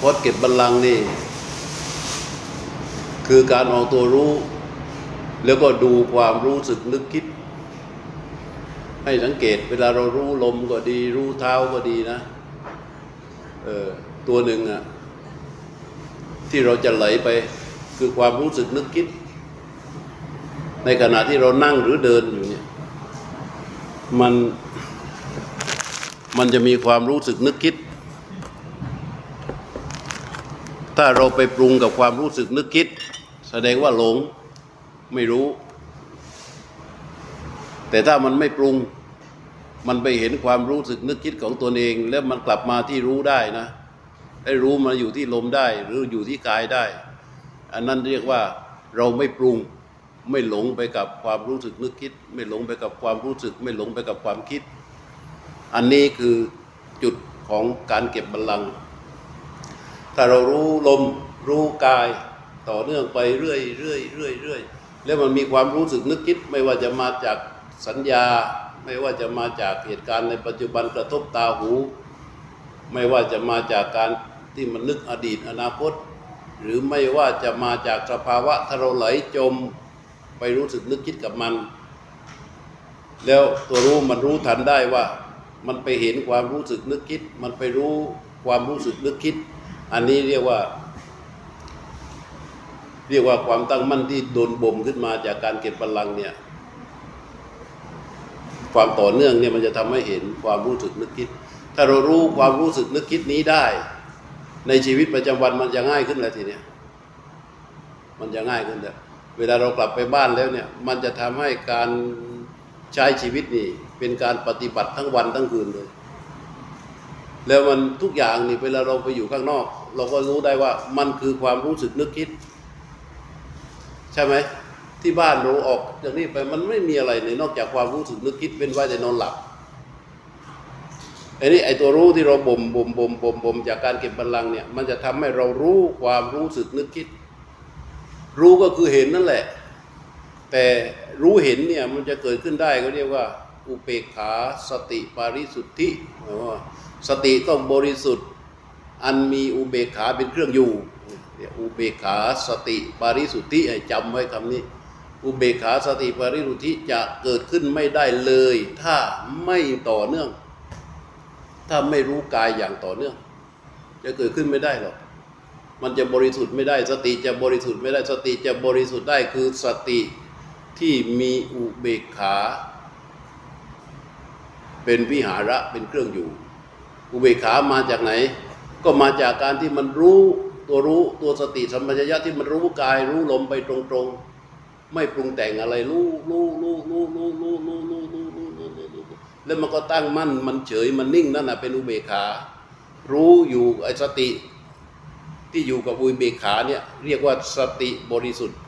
พจน์เก็บบัลลังก์นี่ คือการออกตัวรู้ แล้วก็ดูความรู้สึกนึกคิด ให้สังเกต เวลาเรารู้ลมก็ดี รู้เท้าก็ดีนะ เออตัวหนึ่งอะที่เราจะไหลไปคือความรู้สึกนึกคิด ในขณะที่เรานั่งหรือเดินอยู่เนี่ย มันมันจะมีความรู้สึกนึกคิด ถ้าเราไปปรุงกับความรู้สึกนึกคิด แสดงว่าหลงไม่รู้ แต่ถ้ามันไม่ปรุง มันไปเห็นความรู้สึกนึกคิดของตนเอง แล้วมันกลับมาที่รู้ได้นะให้รู้มาอยู่ที่ลมได้ หรืออยู่ที่กายได้ อันนั้นเรียกว่าเราไม่ปรุงไม่หลงไปกับความรู้สึกนึกคิด ไม่หลงไปกับความรู้สึก ไม่หลงไปกับความคิด อันนี้คือจุดของการเก็บบัลลังก์ ถ้าเรารู้ลมรู้กาย ต่อเนื่องไปเรื่อยเรื่อยเรื่อยเรื่อยแล้วมันมีความรู้สึกนึกคิดไม่ว่าจะมาจากสัญญา ไม่ว่าจะมาจากเหตุการณ์ในปัจจุบันกระทบตาหู ไม่ว่าจะมาจากการที่มันนึกอดีตอนาคต หรือไม่ว่าจะมาจากสภาวะถ้าเราไหลจมไปรู้สึกนึกคิดกับมัน แล้วตัวรู้มันรู้ทันได้ว่า มันไปเห็นความรู้สึกนึกคิด มันไปรู้ความรู้สึกนึกคิด อันนี้เรียกว่า เรียกว่าความตั้งมั่นที่โดนบ่มขึ้นมาจากการเก็บพลังเนี่ย ความต่อเนื่องเนี่ยมันจะทำให้เห็นความรู้สึกนึกคิด ถ้าเรารู้ความรู้สึกนึกคิดนี้ได้ ในชีวิตประจำวันมันจะง่ายขึ้นแล้วทีเนี้ยมันจะง่ายขึ้นแล้วเวลาเรากลับไปบ้านแล้วเนี่ย มันจะทำให้การใช้ชีวิตนี่ เป็นการปฏิบัติทั้งวันทั้งคืนเลย แล้วมันทุกอย่างนี่เวลาเราไปอยู่ข้างนอก เราก็รู้ได้ว่ามันคือความรู้สึกนึกคิด ใช่ไหมที่บ้านเราออกจากนี้ไปมันไม่มีอะไรเลยนอกจากความรู้สึกนึกคิดเป็นไว้แต่นอนหลับไอ้นี่ไอ้ตัวรู้ที่เราบ่มบ่มบ่มบ่มบ่มจากการเก็บบัลลังเนี่ย มันจะทำให้เรารู้ความรู้สึกนึกคิด รู้ก็คือเห็นนั่นแหละ แต่รู้เห็นเนี่ยมันจะเกิดขึ้นได้เขาเรียกว่า อุเบกขาสติปาริสุทธิสติต้องบริสุทธิ์ อันมีอุเบกขาเป็นเครื่องอยู่อุเบกขาสติปาริสุทธิให้จำไว้คำนี้ อุเบกขาสติปาริสุทธิจะเกิดขึ้นไม่ได้เลย ถ้าไม่ต่อเนื่อง ถ้าไม่รู้กายอย่างต่อเนื่อง จะเกิดขึ้นไม่ได้หรอกมันจะบริสุทธิ์ไม่ได้ สติจะบริสุทธิ์ไม่ได้สติจะบริสุทธิ์ได้คือสติที่มีอุเบกขา เป็นวิหาระเป็นเครื่องอยู่ อุเบกขามาจากไหน ก็มาจากการที่มันรู้ตัวรู้ตัวสติสัมปชัญญะที่มันรู้กาย รู้ลมไปตรงๆ ไม่ปรุงแต่งอะไรรู้รู้รู้รู้รู้รู้รู้รู้รู้รู้รู้รู้รู้แล้วมันก็ตั้งมั่นมันเฉยมันนิ่งนั่นน่ะเป็นอุเบกขา รู้อยู่ไอ้สติ ที่อยู่กับอุเบกขาเนี่ยเรียกว่าสติบริสุทธิ์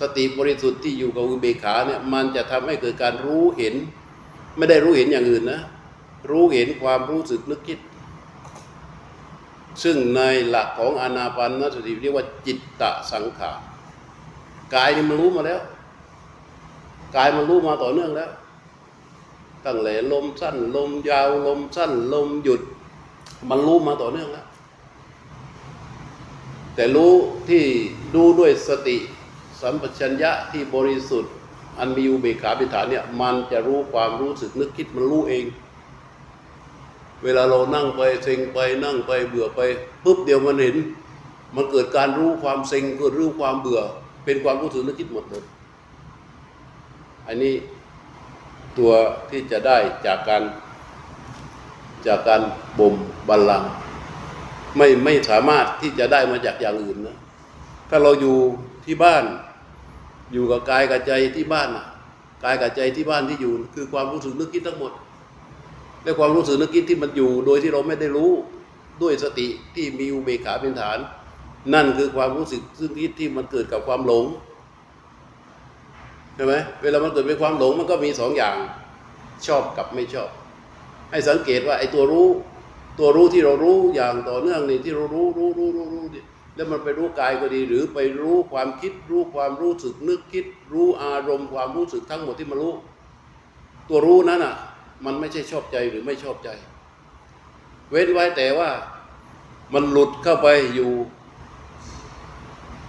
สติบริสุทธิ์ที่อยู่กับอุเบกขาเนี่ยมันจะทำให้เกิดการรู้เห็น ไม่ได้รู้เห็นอย่างอื่นนะ รู้เห็นความรู้สึกนึกคิด ซึ่งในหลักของอานาปานสติเรียกว่าจิตตสังขารกายนี่มันรู้มาแล้วกายมันรู้มาต่อเนื่องแล้ว ตั้งแต่ลมสั้น ลมยาวลมสั้น ลมหยุด มันรู้มาต่อเนื่องแล้ว แต่รู้ที่รู้ด้วยสติ สัมปชัญญะที่บริสุทธิ์ อันมีอุเบกขาเป็นฐานเนี่ย มันจะรู้ความรู้สึกนึกคิดมันรู้เอง เวลาเรานั่งไปเซ็งไปนั่งไปเบื่อไปปุ๊บเดียวมันเห็น มันเกิดการรู้ความเซ็งเกิดรู้ความเบื่อ เป็นความรู้สึกนึกคิดหมดเลยอันนี้ตัวที่จะได้จากการจากการบ่มบัลลังก์ไม่ไม่สามารถที่จะได้มาจากอย่างอื่นนะถ้าเราอยู่ที่บ้านอยู่กับกายกับใจที่บ้านกายกับใจที่บ้านที่อยู่ คือความรู้สึกนึกคิดทั้งหมด และความรู้สึกนึกคิดที่มันอยู่ โดยที่เราไม่ได้รู้ด้วยสติที่มีอุเบกขาเป็นฐาน นั่นคือความรู้สึกซึ่งคิดที่มันเกิดกับความหลงใช่ไหมเวลามันเกิดเป็นความหลงมันก็มีสองอย่างชอบกับไม่ชอบ ให้สังเกตว่าไอ้ตัวรู้ ตัวรู้ที่เรารู้อย่างต่อเนื่องนี่ที่เรารู้รู้รู้รู้รู้นี่แล้วมันไปรู้กายก็ดี หรือไปรู้ความคิดรู้ความรู้สึกนึกคิด รู้อารมณ์ความรู้สึกทั้งหมดที่มันรู้ ตัวรู้นั้นอะ มันไม่ใช่ชอบใจหรือไม่ชอบใจ เว้นไว้แต่ว่ามันหลุดเข้าไปอยู่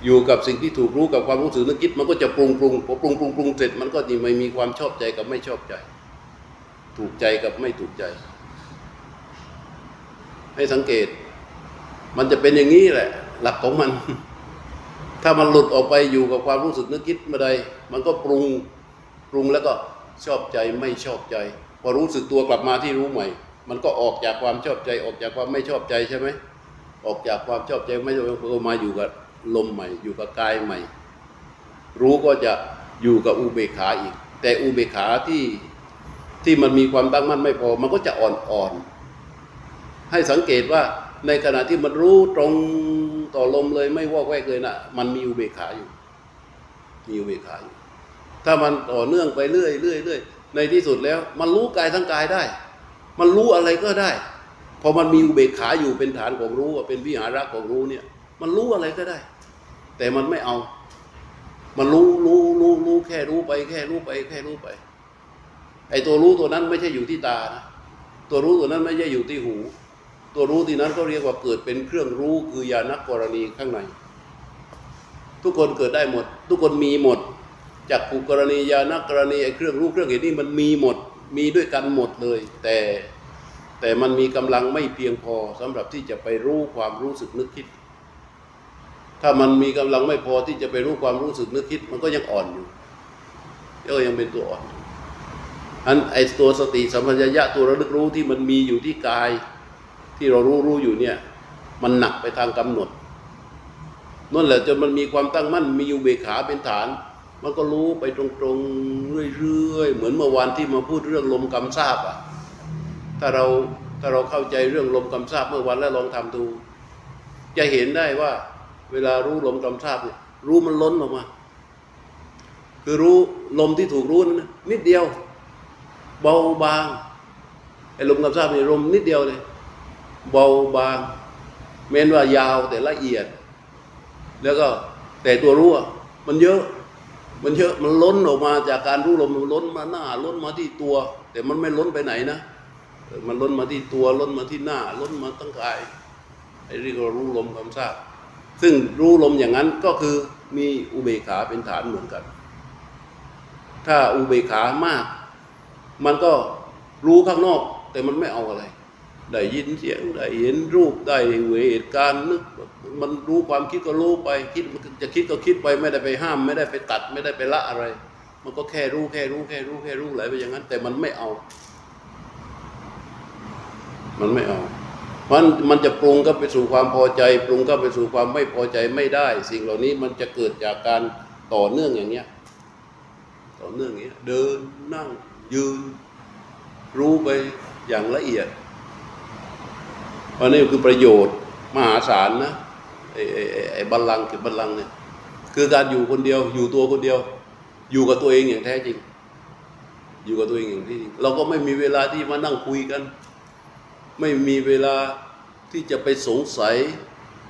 อยู่กับสิ่งที่ถูกรู้กับความรู้สึกนึกคิด มันก็จะปรุงปรุงพอปรุงปรุงปรุงเสร็จ มันก็จะไม่มีความชอบใจกับไม่ชอบใจ ถูกใจกับไม่ถูกใจ ให้สังเกต มันจะเป็นอย่างนี้แหละ หลักของมัน ถ้ามันหลุดออกไปอยู่กับความรู้สึกนึกคิดเมื่อใดมันก็ปรุงปรุงแล้วก็ชอบใจไม่ชอบใจ พอรู้สึกตัวกลับมาที่รู้ใหม่ มันก็ออกจากความชอบใจออกจากความไม่ชอบใจใช่ไหมออกจากความชอบใจไม่ชอบใจก็มาอยู่กับลมใหม่ อยู่กับกายใหม่ รู้ก็จะอยู่กับอุเบกขาอีก แต่อุเบกขาที่ที่มันมีความตั้งมั่นไม่พอ มันก็จะอ่อนๆให้สังเกตว่าในขณะที่มันรู้ตรงต่อลมเลยไม่วอกแวกเลยนะมันมีอุเบกขาอยู่ มีอุเบกขาอยู่ ถ้ามันต่อเนื่องไปเรื่อยเรื่อยเรื่อย ในที่สุดแล้ว มันรู้กายทั้งกายได้ มันรู้อะไรก็ได้ พอมันมีอุเบกขาอยู่เป็นฐานของรู้เป็นวิหาระของรู้เนี่ย มันรู้อะไรก็ได้ แต่มันไม่เอา มันรู้รู้รู้รู้แค่รู้ไป แค่รู้ไป แค่รู้ไป ไอ้ตัวรู้ตัวนั้นไม่ใช่อยู่ที่ตานะตัวรู้ตัวนั้นไม่ใช่อยู่ที่หู ตัวรู้ที่นั้นก็เรียกว่าเกิดเป็นเครื่องรู้คือยานักกรณีข้างใน ทุกคนเกิดได้หมด ทุกคนมีหมด จากภูกรณียานักกรณีไอ้เครื่องรู้เครื่องเห็นนี่มันมีหมดมีด้วยกันหมดเลย แต่แต่มันมีกำลังไม่เพียงพอสำหรับที่จะไปรู้ความรู้สึกนึกคิด ถ้ามันมีกำลังไม่พอที่จะไปรู้ความรู้สึกนึกคิด มันก็ยังอ่อนอยู่ก็ยังเป็นตัวอ่อนอันไอตัวสติสัมปชัญญะตัวระลึกรู้ที่มันมีอยู่ที่กาย ที่เรารู้รู้อยู่เนี่ย มันหนักไปทางกำหนดนั่นแหละจนมันมีความตั้งมั่นมีอยู่เบขาเป็นฐาน มันก็รู้ไปตรงๆเรื่อยๆ เหมือนเมื่อวานที่มาพูดเรื่องลมกำซาบอะ ถ้าเราถ้าเราเข้าใจเรื่องลมกำซาบเมื่อวันแล้วลองทำดู จะเห็นได้ว่า เวลารู้ลมกำซาบเนี่ยรู้มันล้นออกมา คือรู้ลมที่ถูกรู้นั้นนิดเดียว เบาบางไอ้ลมกำซาบเนี่ยลมนิดเดียวเลยเบาบางเม้นว่ายาวแต่ละเอียด แล้วก็แต่ตัวรู้อะมันเยอะ มันเยอะมันล้นออกมาจากการรู้ลมมันล้นมาหน้า ล้นมาที่ตัว แต่มันไม่ล้นไปไหนนะมันล้นมาที่ตัวล้นมาที่หน้า ล้นมาตั้งกายไอ้เรียกว่ารู้ลมคำทราบซึ่งรู้ลมอย่างนั้นก็คือมีอุเบกขาเป็นฐานเหมือนกัน ถ้าอุเบกขามาก มันก็รู้ข้างนอก แต่มันไม่เอาอะไร ได้ยินเสียงได้เห็นรูปได้เหตุการณ์นึกมันรู้ความคิดก็รู้ไปคิดจะคิดก็คิดไปไม่ได้ไปห้าม ไม่ได้ไปตัดไม่ได้ไปละอะไร มันก็แค่รู้แค่รู้แค่รู้แค่รู้ไหลไปอย่างนั้น แต่มันไม่เอา มันไม่เอามันมันจะปรุงก็ไปสู่ความพอใจ ปรุงก็ไปสู่ความไม่พอใจไม่ได้ สิ่งเหล่านี้มันจะเกิดจากการต่อเนื่องอย่างเนี้ย ต่อเนื่องอย่างเงี้ย เดินนั่งยืน รู้ไปอย่างละเอียด อันนี้คือประโยชน์มหาศาลนะไอ้ไอ้ไอ้ไอ้บัลลังก์คือบัลลังก์เนี่ยคือการอยู่คนเดียวอยู่ตัวคนเดียว อยู่กับตัวเองอย่างแท้จริง อยู่กับตัวเองอย่างที่จริงเราก็ไม่มีเวลาที่มานั่งคุยกัน ไม่มีเวลาที่จะไปสงสัย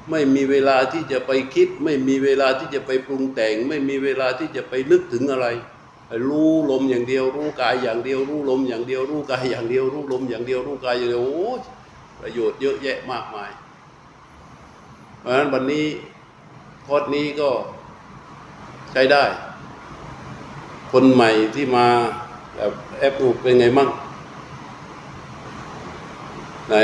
ไม่มีเวลาที่จะไปคิด ไม่มีเวลาที่จะไปปรุงแต่ง ไม่มีเวลาที่จะไปนึกถึงอะไรรู้ลมอย่างเดียว รู้กายอย่างเดียว รู้ลมอย่างเดียว รู้กายอย่างเดียว รู้ลมอย่างเดียวรู้กายอย่างเดียวโอ้ ประโยชน์เยอะแยะมากมาย เพราะฉะนั้นวันนี้คอร์สนี้ก็ใช้ได้ คนใหม่ที่มาแบบแอปถูเป็นไงมั่ง ไหน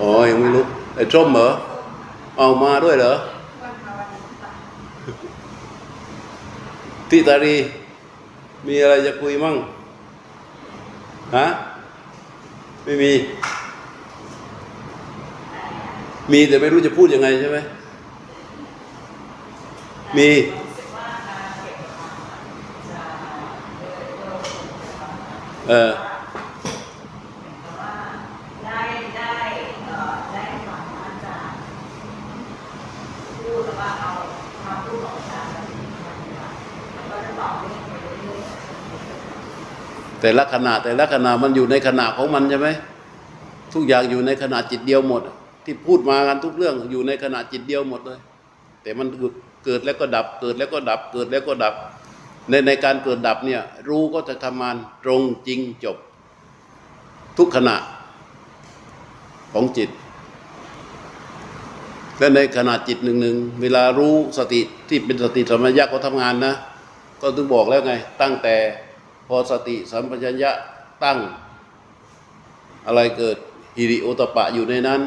อ๋อยังไม่รู้ไอ้ส้มเหรอ เอามาด้วยเหรอทิตารีมีอะไรจะคุยมั่งฮะ ไม่มี มีแต่ไม่รู้จะพูดยังไงใช่ไหมมีเออ ได้ได้เอ่อได้ฟังอาจารย์พูดแล้วว่าเอาคำพูดของอาจารย์มาเป็นคำว่าแล้วก็จะตอบเรื่องไปเรื่อย แต่ละขณะแต่ละขณะมันอยู่ในขณะของมันใช่ไหมทุกอย่างอยู่ในขณะจิตเดียวหมด ที่พูดมากันทุกเรื่องอยู่ในขณะจิตเดียวหมดเลย แต่มันเกิดแล้วก็ดับเกิดแล้วก็ดับเกิดแล้วก็ดับ ในในการเกิดดับเนี่ยรู้ก็จะทำงานตรงจริงจบ ทุกขณะของจิต และในขณะจิตหนึ่งหนึ่งเวลารู้สติที่เป็นสติสมัญญะเขาทำงานนะ ก็ถึงบอกแล้วไง ตั้งแต่ พอสติสัมปชัญญะตั้ง อะไรเกิดฮิริโอตปปะอยู่ในนั้น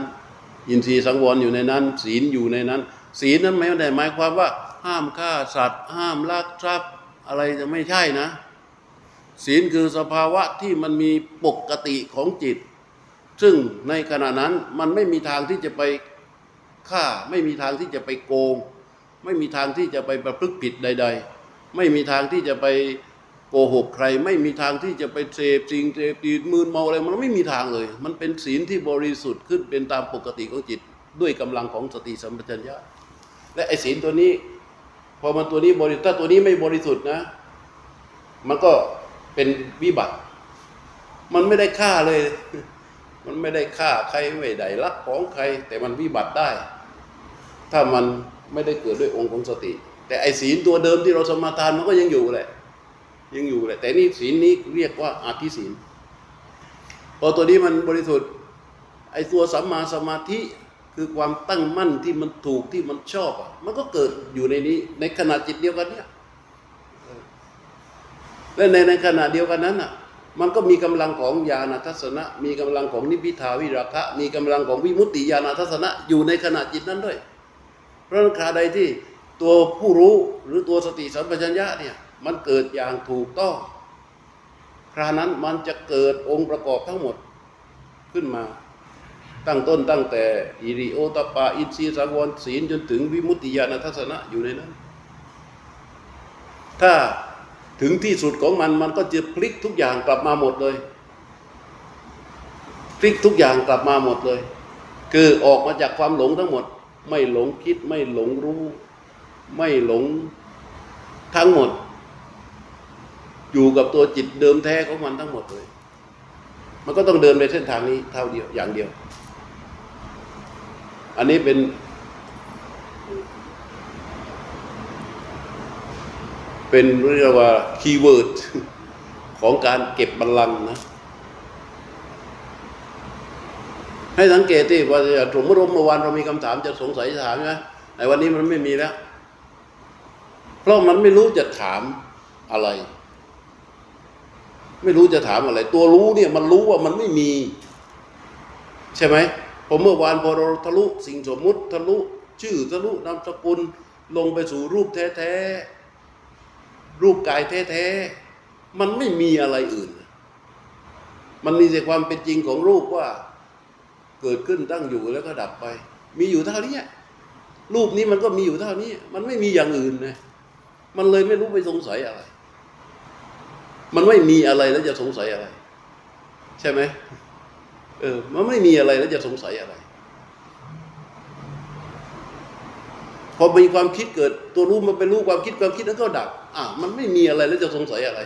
อินทรีย์สังวรอยู่ในนั้น ศีลอยู่ในนั้น ศีลนั้นไม่ได้หมายความว่า ห้ามฆ่าสัตว์ ห้ามลักทรัพย์ อะไรจะไม่ใช่นะ ศีลคือสภาวะที่มันมีปกติของจิต ซึ่งในขณะนั้นมันไม่มีทางที่จะไปฆ่า ไม่มีทางที่จะไปโกง ไม่มีทางที่จะไปประพฤติผิดใด ๆ ไม่มีทางที่จะไป โกหกใครไม่มีทางที่จะไปเสพสิ่งเสพติดมืนเมาอะไรมันไม่มีทางเลย มันเป็นศีลที่บริสุทธิ์ขึ้นเป็นตามปกติของจิตด้วยกำลังของสติสัมปชัญญะ และไอศีลตัวนี้ พอมันตัวนี้บริสุทธิ์ถ้าตัวนี้ไม่บริสุทธิ์นะ มันก็เป็นวิบัติ มันไม่ได้ฆ่าเลย มันไม่ได้ฆ่าใครไม่ได้ลักของใคร แต่มันวิบัติได้ ถ้ามันไม่ได้เกิดด้วยองค์ของสติ แต่ไอศีลตัวเดิมที่เราสมาทานมันก็ยังอยู่แหละ ยังอยู่แหละแต่นี่ศีลนี้เรียกว่าอาธิศีลพอตัวนี้มันบริสุทธิ์ไอ้ตัวสัมมาสมาธิคือความตั้งมั่นที่มันถูกที่มันชอบอะมันก็เกิดอยู่ในนี้ ในขณะจิตเดียวกันเนี่ยและในในขณะเดียวกันนั้นอะมันก็มีกำลังของญาณทัศนะ มีกำลังของนิพิทาวิราคะ มีกำลังของวิมุตติญาณทัศนะอยู่ในขณะจิตนั้นด้วย เพราะนักขาใดที่ตัวผู้รู้หรือตัวสติสัมปชัญญะเนี่ย มันเกิดอย่างถูกต้องครานั้นมันจะเกิดองค์ประกอบทั้งหมดขึ้นมา ตั้งต้นตั้งแต่อิริโอตปาอินทรีย์สังวรศีลจนถึงวิมุตติญาณทัศนะอยู่ในนั้น ถ้าถึงที่สุดของมันมันก็จะพลิกทุกอย่างกลับมาหมดเลย พลิกทุกอย่างกลับมาหมดเลย คือออกมาจากความหลงทั้งหมด ไม่หลงคิดไม่หลงรู้ ไม่หลงทั้งหมด อยู่กับตัวจิตเดิมแท้ของมันทั้งหมดเลย มันก็ต้องเดินไปเส้นทางนี้เท่าเดียวอย่างเดียว อันนี้เป็น เป็นเรียกว่าคีย์เวิร์ดของการเก็บบัลลังก์นะ ให้สังเกตที่ว่าสมมติว่าเมื่อวานเรามีคำถามจะสงสัยจะถามใช่ไหมในวันนี้มันไม่มีแล้ว เพราะมันไม่รู้จะถามอะไร ไม่รู้จะถามอะไร ตัวรู้เนี่ยมันรู้ว่ามันไม่มี ใช่ไหมผมเมื่อวานพอเราทะลุสิ่งสมมุติทะลุชื่อทะลุนามสกุลลงไปสู่รูปแท้ๆ รูปกายแท้ๆ มันไม่มีอะไรอื่น มันมีแต่ความเป็นจริงของรูปว่า เกิดขึ้นตั้งอยู่แล้วก็ดับไป มีอยู่เท่านี้รูปนี้มันก็มีอยู่เท่านี้ มันไม่มีอย่างอื่นนะ มันเลยไม่รู้ไปสงสัยอะไร มันไม่มีอะไรแล้วจะสงสัยอะไร ใช่ไหมเออ มันไม่มีอะไรแล้วจะสงสัยอะไร พอมีความคิดเกิด ตัวรู้มันเป็นรู้ความคิดความคิดนั้นก็ดับอะมันไม่มีอะไรแล้วจะสงสัยอะไร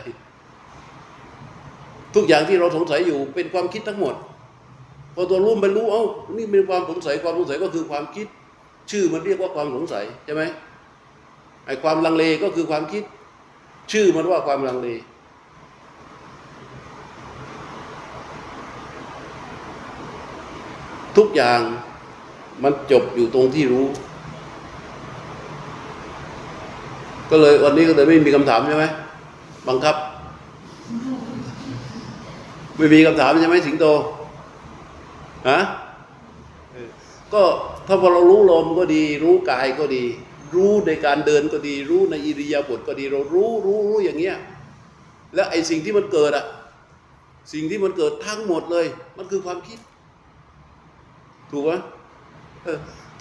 ทุกอย่างที่เราสงสัยอยู่เป็นความคิดทั้งหมด พอตัวรู้มันรู้เอ้านี่เป็นความสงสัยความสงสัยก็คือความคิด ชื่อมันเรียกว่าความสงสัยใช่ไหมไอ้ความลังเลก็คือความคิด ชื่อมันว่าความลังเล ทุกอย่างมันจบอยู่ตรงที่รู้ ก็เลยวันนี้ก็เลยไม่มีคำถามใช่ไหมบังคับ ไม่มีคำถามใช่ไหมสิงโตฮะก็ถ้าพอเรารู้ลมก็ดี รู้กายก็ดี รู้ในการเดินก็ดี รู้ในอิริยาบถก็ดี เรารู้รู้รู้อย่างเงี้ยแล้วไอ้สิ่งที่มันเกิดอะสิ่งที่มันเกิดทั้งหมดเลย มันคือความคิด ถูกไหม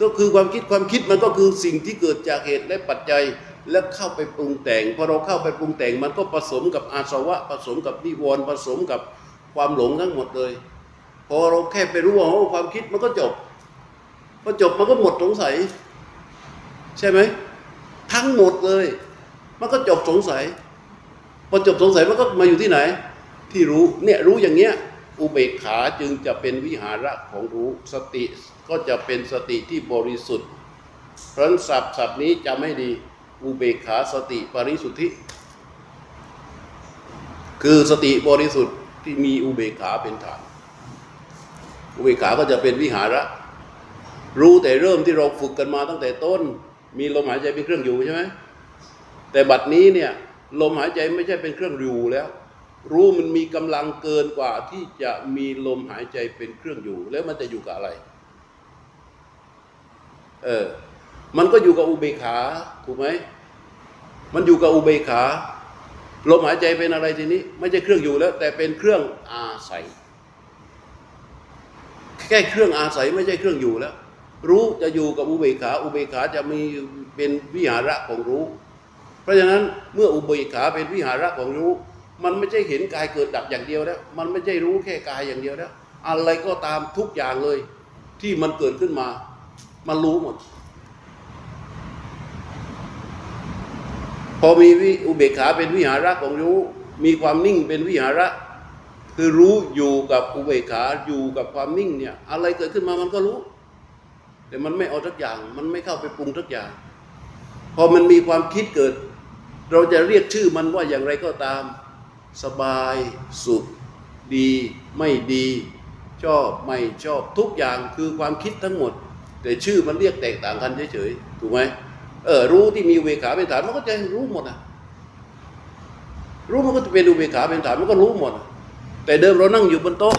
ก็คือความคิดความคิดมันก็คือสิ่งที่เกิดจากเหตุและปัจจัยแล้วเข้าไปปรุงแต่งพอเราเข้าไปปรุงแต่ง มันก็ผสมกับอาสวะผสมกับนิวรณ์ผสมกับความหลงทั้งหมดเลย พอเราแค่ไปรู้ว่าโอ้ความคิดมันก็จบพอจบมันก็หมดสงสัย ใช่ไหมทั้งหมดเลย มันก็จบสงสัยพอจบสงสัยมันก็มาอยู่ที่ไหน ที่รู้เนี่ยรู้อย่างเงี้ย อุเบกขาจึงจะเป็นวิหาระของรู้สติก็จะเป็นสติที่บริสุทธิ์เพราะศัพท์ศัพท์นี้จำให้ดีอุเบกขาสติปริสุทธิ คือสติบริสุทธิ์ที่มีอุเบกขาเป็นฐาน อุเบกขาก็จะเป็นวิหาระ รู้แต่เริ่มที่เราฝึกกันมาตั้งแต่ต้น มีลมหายใจเป็นเครื่องอยู่ใช่ไหมแต่บัดนี้เนี่ยลมหายใจไม่ใช่เป็นเครื่องอยู่แล้ว รู้มันมีกำลังเกินกว่าที่จะมีลมหายใจเป็นเครื่องอยู่ แล้วมันจะอยู่กับอะไร เออ มันก็อยู่กับอุเบกขาถูกไหมมันอยู่กับอุเบกขาลมหายใจเป็นอะไรทีนี้ ไม่ใช่เครื่องอยู่แล้ว แต่เป็นเครื่องอาศัย แค่เครื่องอาศัยไม่ใช่เครื่องอยู่แล้ว รู้จะอยู่กับอุเบกขา อุเบกขาจะมีเป็นวิหาระของรู้ เพราะฉะนั้นเมื่ออุเบกขาเป็นวิหาระของรู้ มันไม่ใช่เห็นกายเกิดดับอย่างเดียวแล้ว มันไม่ใช่รู้แค่กายอย่างเดียวแล้ว อะไรก็ตามทุกอย่างเลย ที่มันเกิดขึ้นมา มันรู้หมด พอมีวิอุเบกขาเป็นวิหาระของรู้ มีความนิ่งเป็นวิหาระ คือรู้อยู่กับอุเบกขาอยู่กับความนิ่งเนี่ย อะไรเกิดขึ้นมามันก็รู้ แต่มันไม่เอาทุกอย่าง มันไม่เข้าไปปรุงทุกอย่าง พอมันมีความคิดเกิด เราจะเรียกชื่อมันว่าอย่างไรก็ตาม สบายสุข ดีไม่ดี ชอบไม่ชอบทุกอย่างคือความคิดทั้งหมด แต่ชื่อมันเรียกแตกต่างกันเฉยๆถูกไหมเออรู้ที่มีเบกขาเป็นฐานมันก็จะรู้หมดอะรู้มันก็จะเป็นอุเบกขาเป็นฐานมันก็รู้หมด แต่เดิมเรานั่งอยู่บนโต๊ะ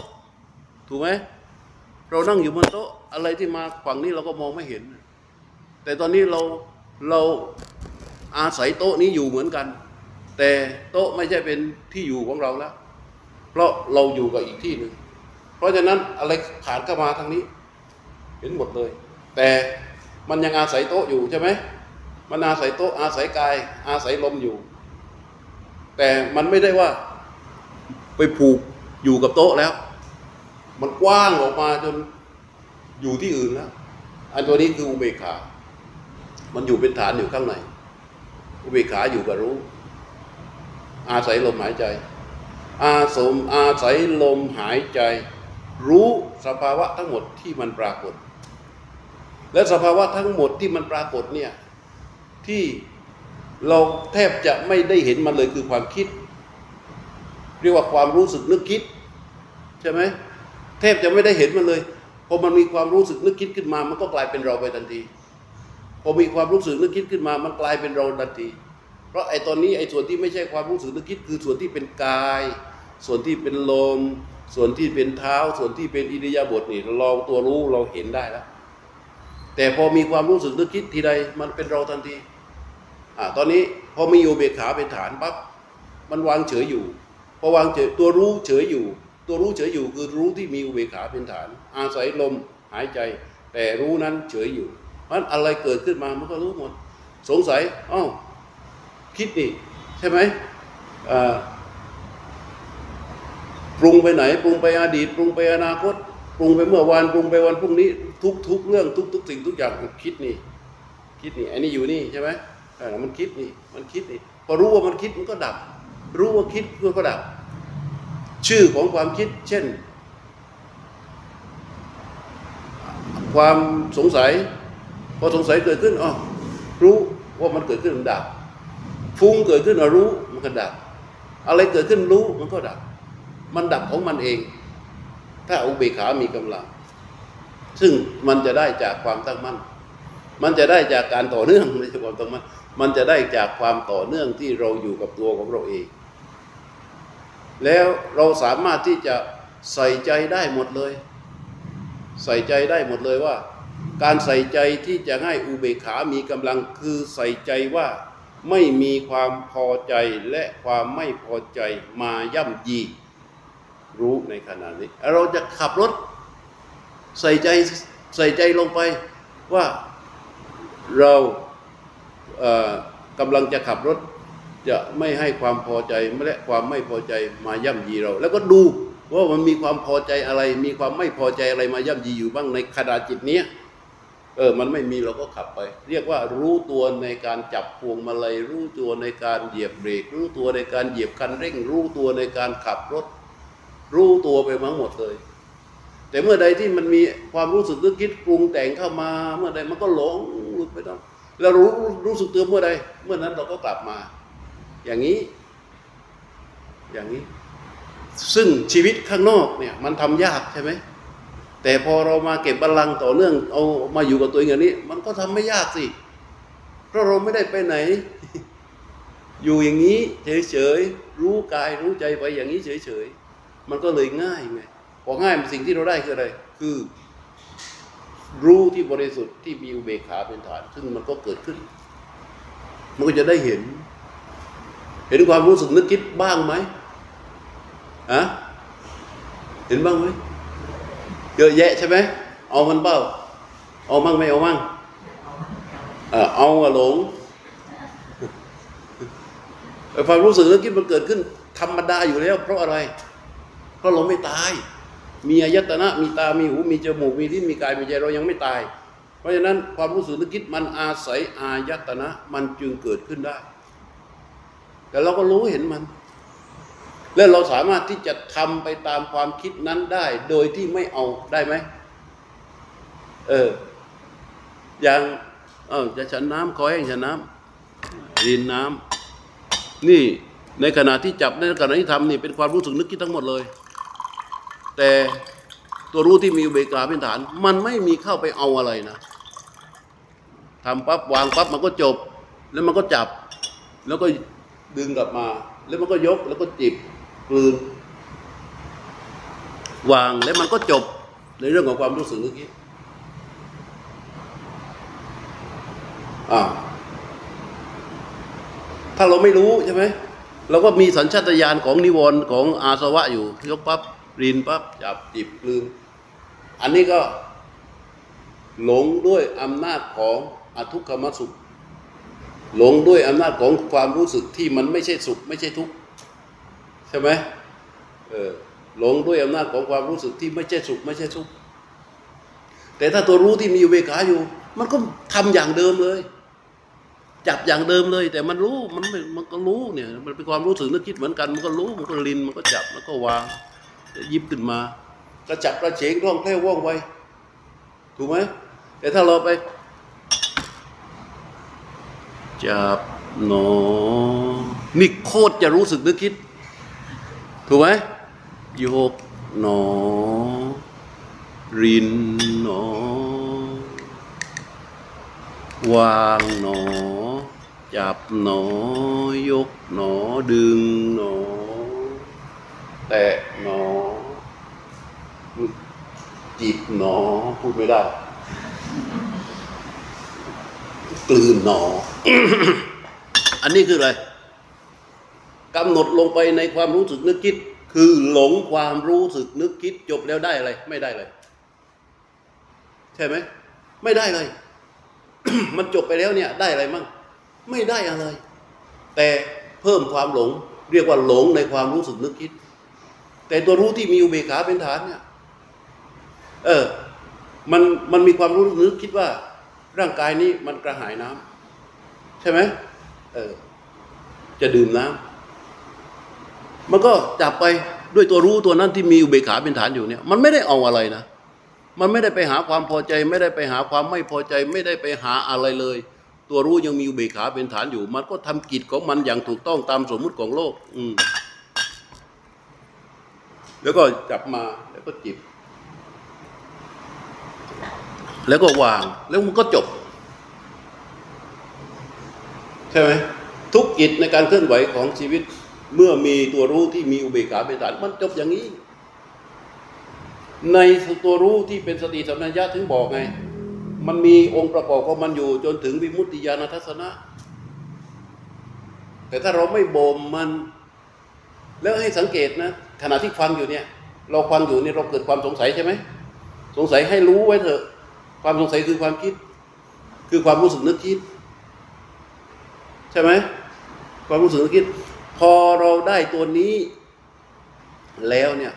ถูกไหมเรานั่งอยู่บนโต๊ะอะไรที่มาฝั่งนี้เราก็มองไม่เห็น แต่ตอนนี้เราเราอาศัยโต๊ะนี้อยู่เหมือนกัน แต่โต๊ะไม่ใช่เป็นที่อยู่ของเราแล้ว เพราะเราอยู่กับอีกที่หนึ่ง เพราะฉะนั้นอะไรผ่านเข้ามาทางนี้ เห็นหมดเลย แต่มันยังอาศัยโต๊ะอยู่ใช่ไหมมันอาศัยโต๊ะอาศัยกาย อาศัยลมอยู่ แต่มันไม่ได้ว่าไปผูกอยู่กับโต๊ะแล้ว มันกว้างออกมาจนอยู่ที่อื่นแล้ว อันตัวนี้คืออุเบกขา มันอยู่เป็นฐานอยู่ข้างใน อุเบกขาอยู่กับรู้ อาศัยลมหายใจ อาสมอาศัยลมหายใจ รู้สภาวะทั้งหมดที่มันปรากฏ และสภาวะทั้งหมดที่มันปรากฏเนี่ยที่เราแทบจะไม่ได้เห็นมันเลยคือความคิด เรียกว่าความรู้สึกนึกคิด ใช่ไหมแทบจะไม่ได้เห็นมันเลยพอมันมีความรู้สึกนึกคิดขึ้นมา มันก็กลายเป็นเราไปทันทีพอมีความรู้สึกนึกคิดขึ้นมา มันกลายเป็นเราทันที เพราะไอ้ตอนนี้ไอ้ส่วนที่ไม่ใช่ความรู้สึกนึกคิดคือส่วนที่เป็นกาย ส่วนที่เป็นลม ส่วนที่เป็นเท้า ส่วนที่เป็นอิริยาบถนี่เราตัวรู้เราเห็นได้แล้ว แต่พอมีความรู้สึกนึกคิดทีใดมันเป็นเราทันทีอ่าตอนนี้พอมีอุเบขาเป็นฐานปั๊บมันวางเฉยอยู่พอวางเฉยตัวรู้เฉยอยู่ ตัวรู้เฉยอยู่คือรู้ที่มีอุเบกขาเป็นฐาน อาศัยลมหายใจ แต่รู้นั้นเฉยอยู่เพราะฉะนั้นอะไรเกิดขึ้นมามันก็รู้หมด สงสัยอ้าว คิดนี่ใช่ไหมปรุงไปไหน ปรุงไปอดีต ปรุงไปอนาคต ปรุงไปเมื่อวานปรุงไปวันพรุ่งนี้ ทุกทุกเรื่องทุกทุกสิ่งทุกอย่างคิดนี่ คิดนี่ไอันนี้อยู่นี่ใช่ไหมมันคิดนี่มันคิดนี่พอรู้ว่ามันคิดมันก็ดับ รู้ว่าคิดมันก็ดับ ชื่อของความคิด เช่น ความสงสัย พอสงสัยเกิดขึ้นอ๋อรู้ว่ามันเกิดขึ้นมันดับ ฟุ้งเกิดขึ้นเรารู้มันก็ดับ อะไรเกิดขึ้นรู้มันก็ดับ มันดับของมันเอง ถ้าอุเบกขามีกำลัง ซึ่งมันจะได้จากความตั้งมั่น มันจะได้จากการต่อเนื่องใช่ความตั้งมั่นมันจะได้จากความต่อเนื่องที่เราอยู่กับตัวของเราเอง แล้วเราสามารถที่จะใส่ใจได้หมดเลย ใส่ใจได้หมดเลยว่า การใส่ใจที่จะให้อุเบกขามีกำลังคือใส่ใจว่า ไม่มีความพอใจและความไม่พอใจมาย่ำยี รู้ในขณะนี้ เราจะขับรถ ใส่ใจใส่ใจลงไปว่าเรากำลังจะขับรถ จะไม่ให้ความพอใจและความไม่พอใจมาย่ำยีเรา แล้วก็ดูว่ามันมีความพอใจอะไร มีความไม่พอใจอะไรมาย่ำยีอยู่บ้างในขณะจิตเนี้ย เออ มันไม่มีเราก็ขับไป เรียกว่ารู้ตัวในการจับพวงมาลัย รู้ตัวในการเหยียบเบรก รู้ตัวในการเหยียบคันเร่ง รู้ตัวในการขับรถ รู้ตัวไปทั้งหมดเลย แต่เมื่อใดที่มันมีความรู้สึกนึกคิดปรุงแต่งเข้ามา เมื่อใดมันก็หลงหลุดไปต้องแล้วรู้รู้สึกตัวเมื่อใด เมื่อนั้นเราก็กลับมา อย่างนี้ อย่างนี้ ซึ่งชีวิตข้างนอกเนี่ย มันทำยากใช่ไหม แต่พอเรามาเก็บบัลลังก์ต่อเนื่องเอามาอยู่กับตัวเองอย่างนี้ มันก็ทำไม่ยากสิเพราะเราไม่ได้ไปไหน อยู่อย่างนี้เฉยๆรู้กายรู้ใจไปอย่างนี้เฉยๆมันก็เลยง่ายไงพอง่ายสิ่งที่เราได้คืออะไร คือ รู้ที่บริสุทธิ์ที่มีอุเบกขาเป็นฐาน ซึ่งมันก็เกิดขึ้น มันก็จะได้เห็น เห็นความรู้สึกนึกคิดบ้างไหมอะเห็นบ้างไหม เยอะแยะใช่ไหมเอามันเปล่า เอามั่งไม่เอามั่งเออเอาอะหลงความรู้สึกนึกคิดมันเกิดขึ้น ธรรมดาอยู่แล้ว เพราะอะไร เพราะเราไม่ตาย มีอายตนะ มีตา มีหู มีจมูก มีลิ้น มีกาย มีใจ เรายังไม่ตาย เพราะฉะนั้นความรู้สึกนึกคิดมันอาศัยอายตนะ มันจึงเกิดขึ้นได้ แต่เราก็รู้เห็นมัน และเราสามารถที่จะทำไปตามความคิดนั้นได้ โดยที่ไม่เอาได้ไหมเออ อย่างเออจะฉันน้ำขอให้ฉันน้ำรินน้ำนี่ในขณะที่จับในขณะที่ทำนี่เป็นความรู้สึกนึกคิดทั้งหมดเลย แต่ตัวรู้ที่มีอุเบกขาเป็นฐาน มันไม่มีเข้าไปเอาอะไรนะทำปั๊บวางปั๊บมันก็จบ แล้วมันก็จับ แล้วก็ดึงกลับมา แล้วมันก็ยกแล้วก็จิบ กลืนวางแล้วมันก็จบในเรื่องของความรู้สึกนึกคิดอ่าถ้าเราไม่รู้ใช่ไหมเราก็มีสัญชาตญาณของนิวรณ์ของอาสวะอยู่ ยกปั๊บรินปั๊บจับจิบกลืนอันนี้ก็หลงด้วยอำนาจของอทุกขมสุข หลงด้วยอำนาจของความรู้สึกที่มันไม่ใช่สุข ไม่ใช่ทุกข์ ช่ไหมเออหลงด้วยอำนาจของความรู้สึกที่ไม่ใช่สุขไม่ใช่ทุกข์แต่ถ้าตัวรู้ที่มีอุเบกขาอยู่ มันก็ทำอย่างเดิมเลย จับอย่างเดิมเลย แต่มันรู้มันมันก็รู้เนี่ย มันเป็นความรู้สึกนึกคิดเหมือนกัน มันก็รู้มันก็ลินมันก็จับแล้วก็วางยิบขึ้นมา กระจับกระเฉงร่องแคล่วว่องไวถูกไหมแต่ถ้าเราไป จับหนอนี่โคตรจะรู้สึกนึกคิด ถูกไหมโยกหนอ รินหนอ วางหนอ จับหนอ ยกหนอ ดึงหนอ แตะหนอจีบหนอ พูดไม่ได้ กลืนหนอ อันนี้คืออะไร กำหนดลงไปในความรู้สึกนึกคิด คือหลงความรู้สึกนึกคิดจบแล้วได้อะไร ไม่ได้เลย ใช่ไหมไม่ได้เลย มันจบไปแล้วเนี่ย ได้อะไรมั่งไม่ได้อะไร แต่เพิ่มความหลง เรียกว่าหลงในความรู้สึกนึกคิด แต่ตัวรู้ที่มีอุเบกขาเป็นฐานเนี่ย เออ มันมันมีความรู้นึกคิดว่า ร่างกายนี้มันกระหายน้ำใช่ไหมเออ จะดื่มน้ำ มันก็จับไปด้วยตัวรู้ตัวนั้นที่มีอุเบกขาเป็นฐานอยู่เนี่ย มันไม่ได้เอาอะไรนะ มันไม่ได้ไปหาความพอใจ ไม่ได้ไปหาความไม่พอใจ ไม่ได้ไปหาอะไรเลย ตัวรู้ยังมีอุเบกขาเป็นฐานอยู่ มันก็ทำกิจของมันอย่างถูกต้องตามสมมุติของโลก อืมแล้วก็จับมาแล้วก็จิบ แล้วก็วาง แล้วมันก็จบ ใช่ไหมทุกกิจในการเคลื่อนไหวของชีวิต เมื่อมีตัวรู้ที่มีอุเบกขาเป็นฐานมันจบอย่างนี้ ในตัวรู้ที่เป็นสติสัมปชัญญะถึงบอกไง มันมีองค์ประกอบของมันอยู่ จนถึงวิมุตติญาณทัศนะ แต่ถ้าเราไม่บ่มมัน แล้วให้สังเกตนะขณะที่ฟังอยู่เนี่ย เราฟังอยู่เนี่ยเราเกิดความสงสัยใช่ไหมสงสัยให้รู้ไว้เถอะ ความสงสัยคือความคิด คือความรู้สึกนึกคิด ใช่ไหมความรู้สึกนึกคิด พอเราได้ตัวนี้ แล้วเนี่ย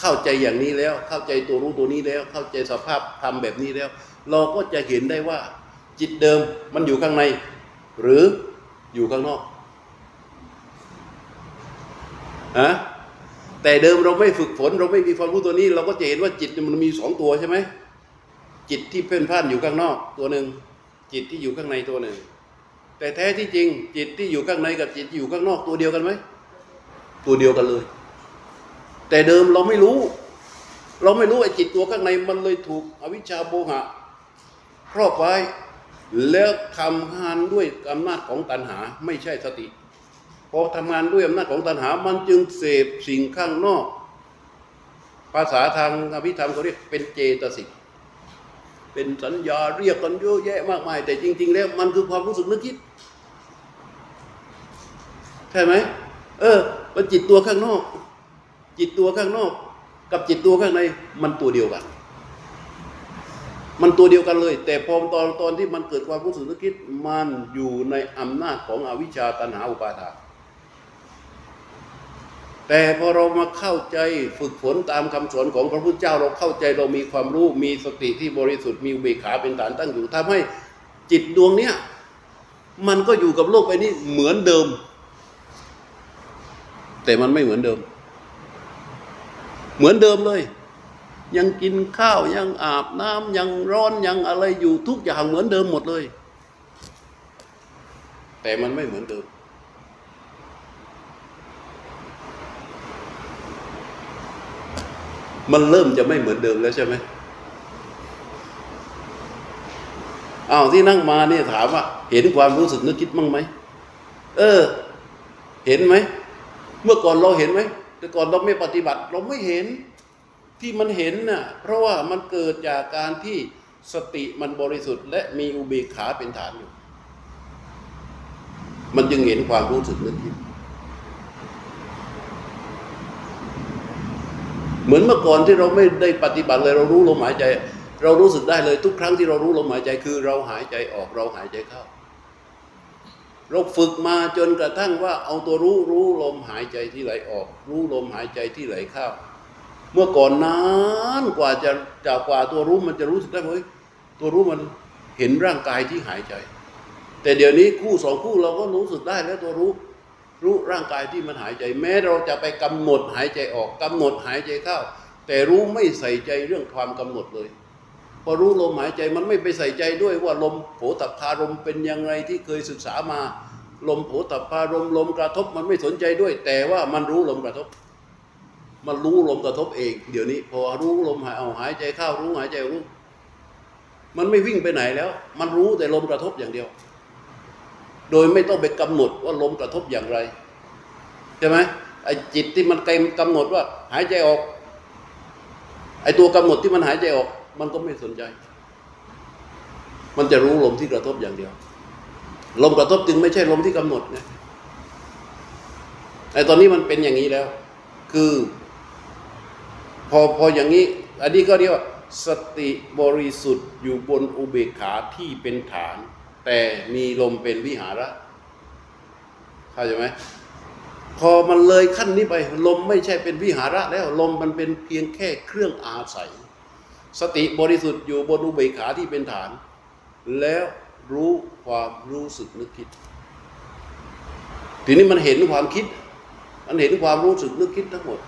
เข้าใจอย่างนี้แล้ว เข้าใจตัวรู้ตัวนี้แล้ว เข้าใจสภาพธรรมแบบนี้แล้ว เราก็จะเห็นได้ว่า จิตเดิมมันอยู่ข้างใน หรืออยู่ข้างนอกฮะแต่เดิมเราไม่ฝึกฝน เราไม่มีความรู้ตัวนี้ เราก็จะเห็นว่าจิตมันมีสองตัวใช่ไหมจิตที่เพ่นพ่านอยู่ข้างนอกตัวหนึ่งจิตที่อยู่ข้างในตัวหนึ่ง แต่แท้ที่จริง จิตที่อยู่ข้างในกับจิตที่อยู่ข้างนอกตัวเดียวกันไหมตัวเดียวกันเลย แต่เดิมเราไม่รู้ เราไม่รู้ไอ้จิตตัวข้างในมันเลยถูก อวิชชาโมหะครอบไว้ แล้วทำงานด้วยอำนาจของตัณหาไม่ใช่สติพอทำงานด้วยอำนาจของตัณหา มันจึงเสพสิ่งข้างนอก ภาษาทางอภิธรรมเขาเรียกเป็นเจตสิก เป็นสัญญาเรียกกันเยอะแยะมากมาย แต่จริง ๆ แล้วมันคือความรู้สึกนึกคิด ใช่ไหมเออมันจิตตัวข้างนอก จิตตัวข้างนอก กับจิตตัวข้างใน มันตัวเดียวกัน มันตัวเดียวกันเลย แต่พอตอนตอนที่มันเกิดความรู้สึกนึกคิด มันอยู่ในอำนาจของอวิชชาตัณหาอุปาทาน แต่พอเรามาเข้าใจฝึกฝนตามคำสอนของพระพุทธเจ้าเราเข้าใจเรามีความรู้มีสติที่บริสุทธิ์มีเบขาเป็นฐานตั้งอยู่ทำให้จิตดวงเนี้ยมันก็อยู่กับโลกไปนี้เหมือนเดิม แต่มันไม่เหมือนเดิม เหมือนเดิมเลย ยังกินข้าวยังอาบน้ำยังร้อนยังอะไรอยู่ทุกอย่างเหมือนเดิมหมดเลย แต่มันไม่เหมือนเดิม มันเริ่มจะไม่เหมือนเดิมแล้วใช่ไหมอ้าวที่นั่งมาเนี่ยถามว่า เห็นความรู้สึกนึกคิดมั้งไหมเออ เห็นไหมเมื่อก่อนเราเห็นไหมแต่ก่อนเราไม่ปฏิบัติ เราไม่เห็นที่มันเห็นน่ะ เพราะว่ามันเกิดจากการที่สติมันบริสุทธิ์ และมีอุเบกขาเป็นฐานอยู่ มันจึงเห็นความรู้สึกนึกคิด เหมือนเมื่อก่อนที่เราไม่ได้ปฏิบัติเลยเรารู้ลมหายใจ เรารู้สึกได้เลยทุกครั้งที่เรารู้ลมหายใจคือเราหายใจออกเราหายใจเข้า เราฝึกมาจนกระทั่งว่าเอาตัวรู้รู้ลมหายใจที่ไหลออก รู้ลมหายใจที่ไหลเข้า เมื่อก่อนนานกว่าจะจากกว่าตัวรู้มันจะรู้สึกได้เฮ้ยตัวรู้มันเห็นร่างกายที่หายใจ แต่เดี๋ยวนี้คู่สองคู่เราก็รู้สึกได้แล้วตัวรู้ รู้ร่างกายที่มันหายใจ แม้เราจะไปกำหนดหายใจออกกำหนดหายใจเข้า แต่รู้ไม่ใส่ใจเรื่องความกำหนดเลย พอรู้ลมหายใจมันไม่ไปใส่ใจด้วยว่าลมโผตัพพารมเป็นยังไงที่เคยศึกษามา ลมโผตัพพารมลมกระทบมันไม่สนใจด้วย แต่ว่ามันรู้ลมกระทบ มันรู้ลมกระทบเอง เดี๋ยวนี้ พอรู้ลมหายเอาหายใจเข้ารู้หายใจรู้ มันไม่วิ่งไปไหนแล้ว มันรู้แต่ลมกระทบอย่างเดียว โดยไม่ต้องไปกำหนดว่าลมกระทบอย่างไรใช่ไหมไอ้จิตที่มันเกำหนดว่า หายใจออก ไอ้ตัวกำหนดที่มันหายใจออก มันก็ไม่สนใจ มันจะรู้ลมที่กระทบอย่างเดียว ลมกระทบจึงไม่ใช่ลมที่กำหนดนะไอ้ตอนนี้มันเป็นอย่างนี้แล้ว คือ พอพออย่างนี้ อันนี้ก็เรียกว่า สติบริสุทธิ์อยู่บนอุเบกขาที่เป็นฐาน แต่มีลมเป็นวิหาระเข้าใจไหมพอมันเลยขั้นนี้ไปลมไม่ใช่เป็นวิหาระแล้วลมมันเป็นเพียงแค่เครื่องอาศัย สติบริสุทธิ์อยู่บนอุเบกขาที่เป็นฐาน แล้วรู้ความรู้สึกนึกคิด ทีนี้มันเห็นความคิด มันเห็นความรู้สึกนึกคิดทั้งหมด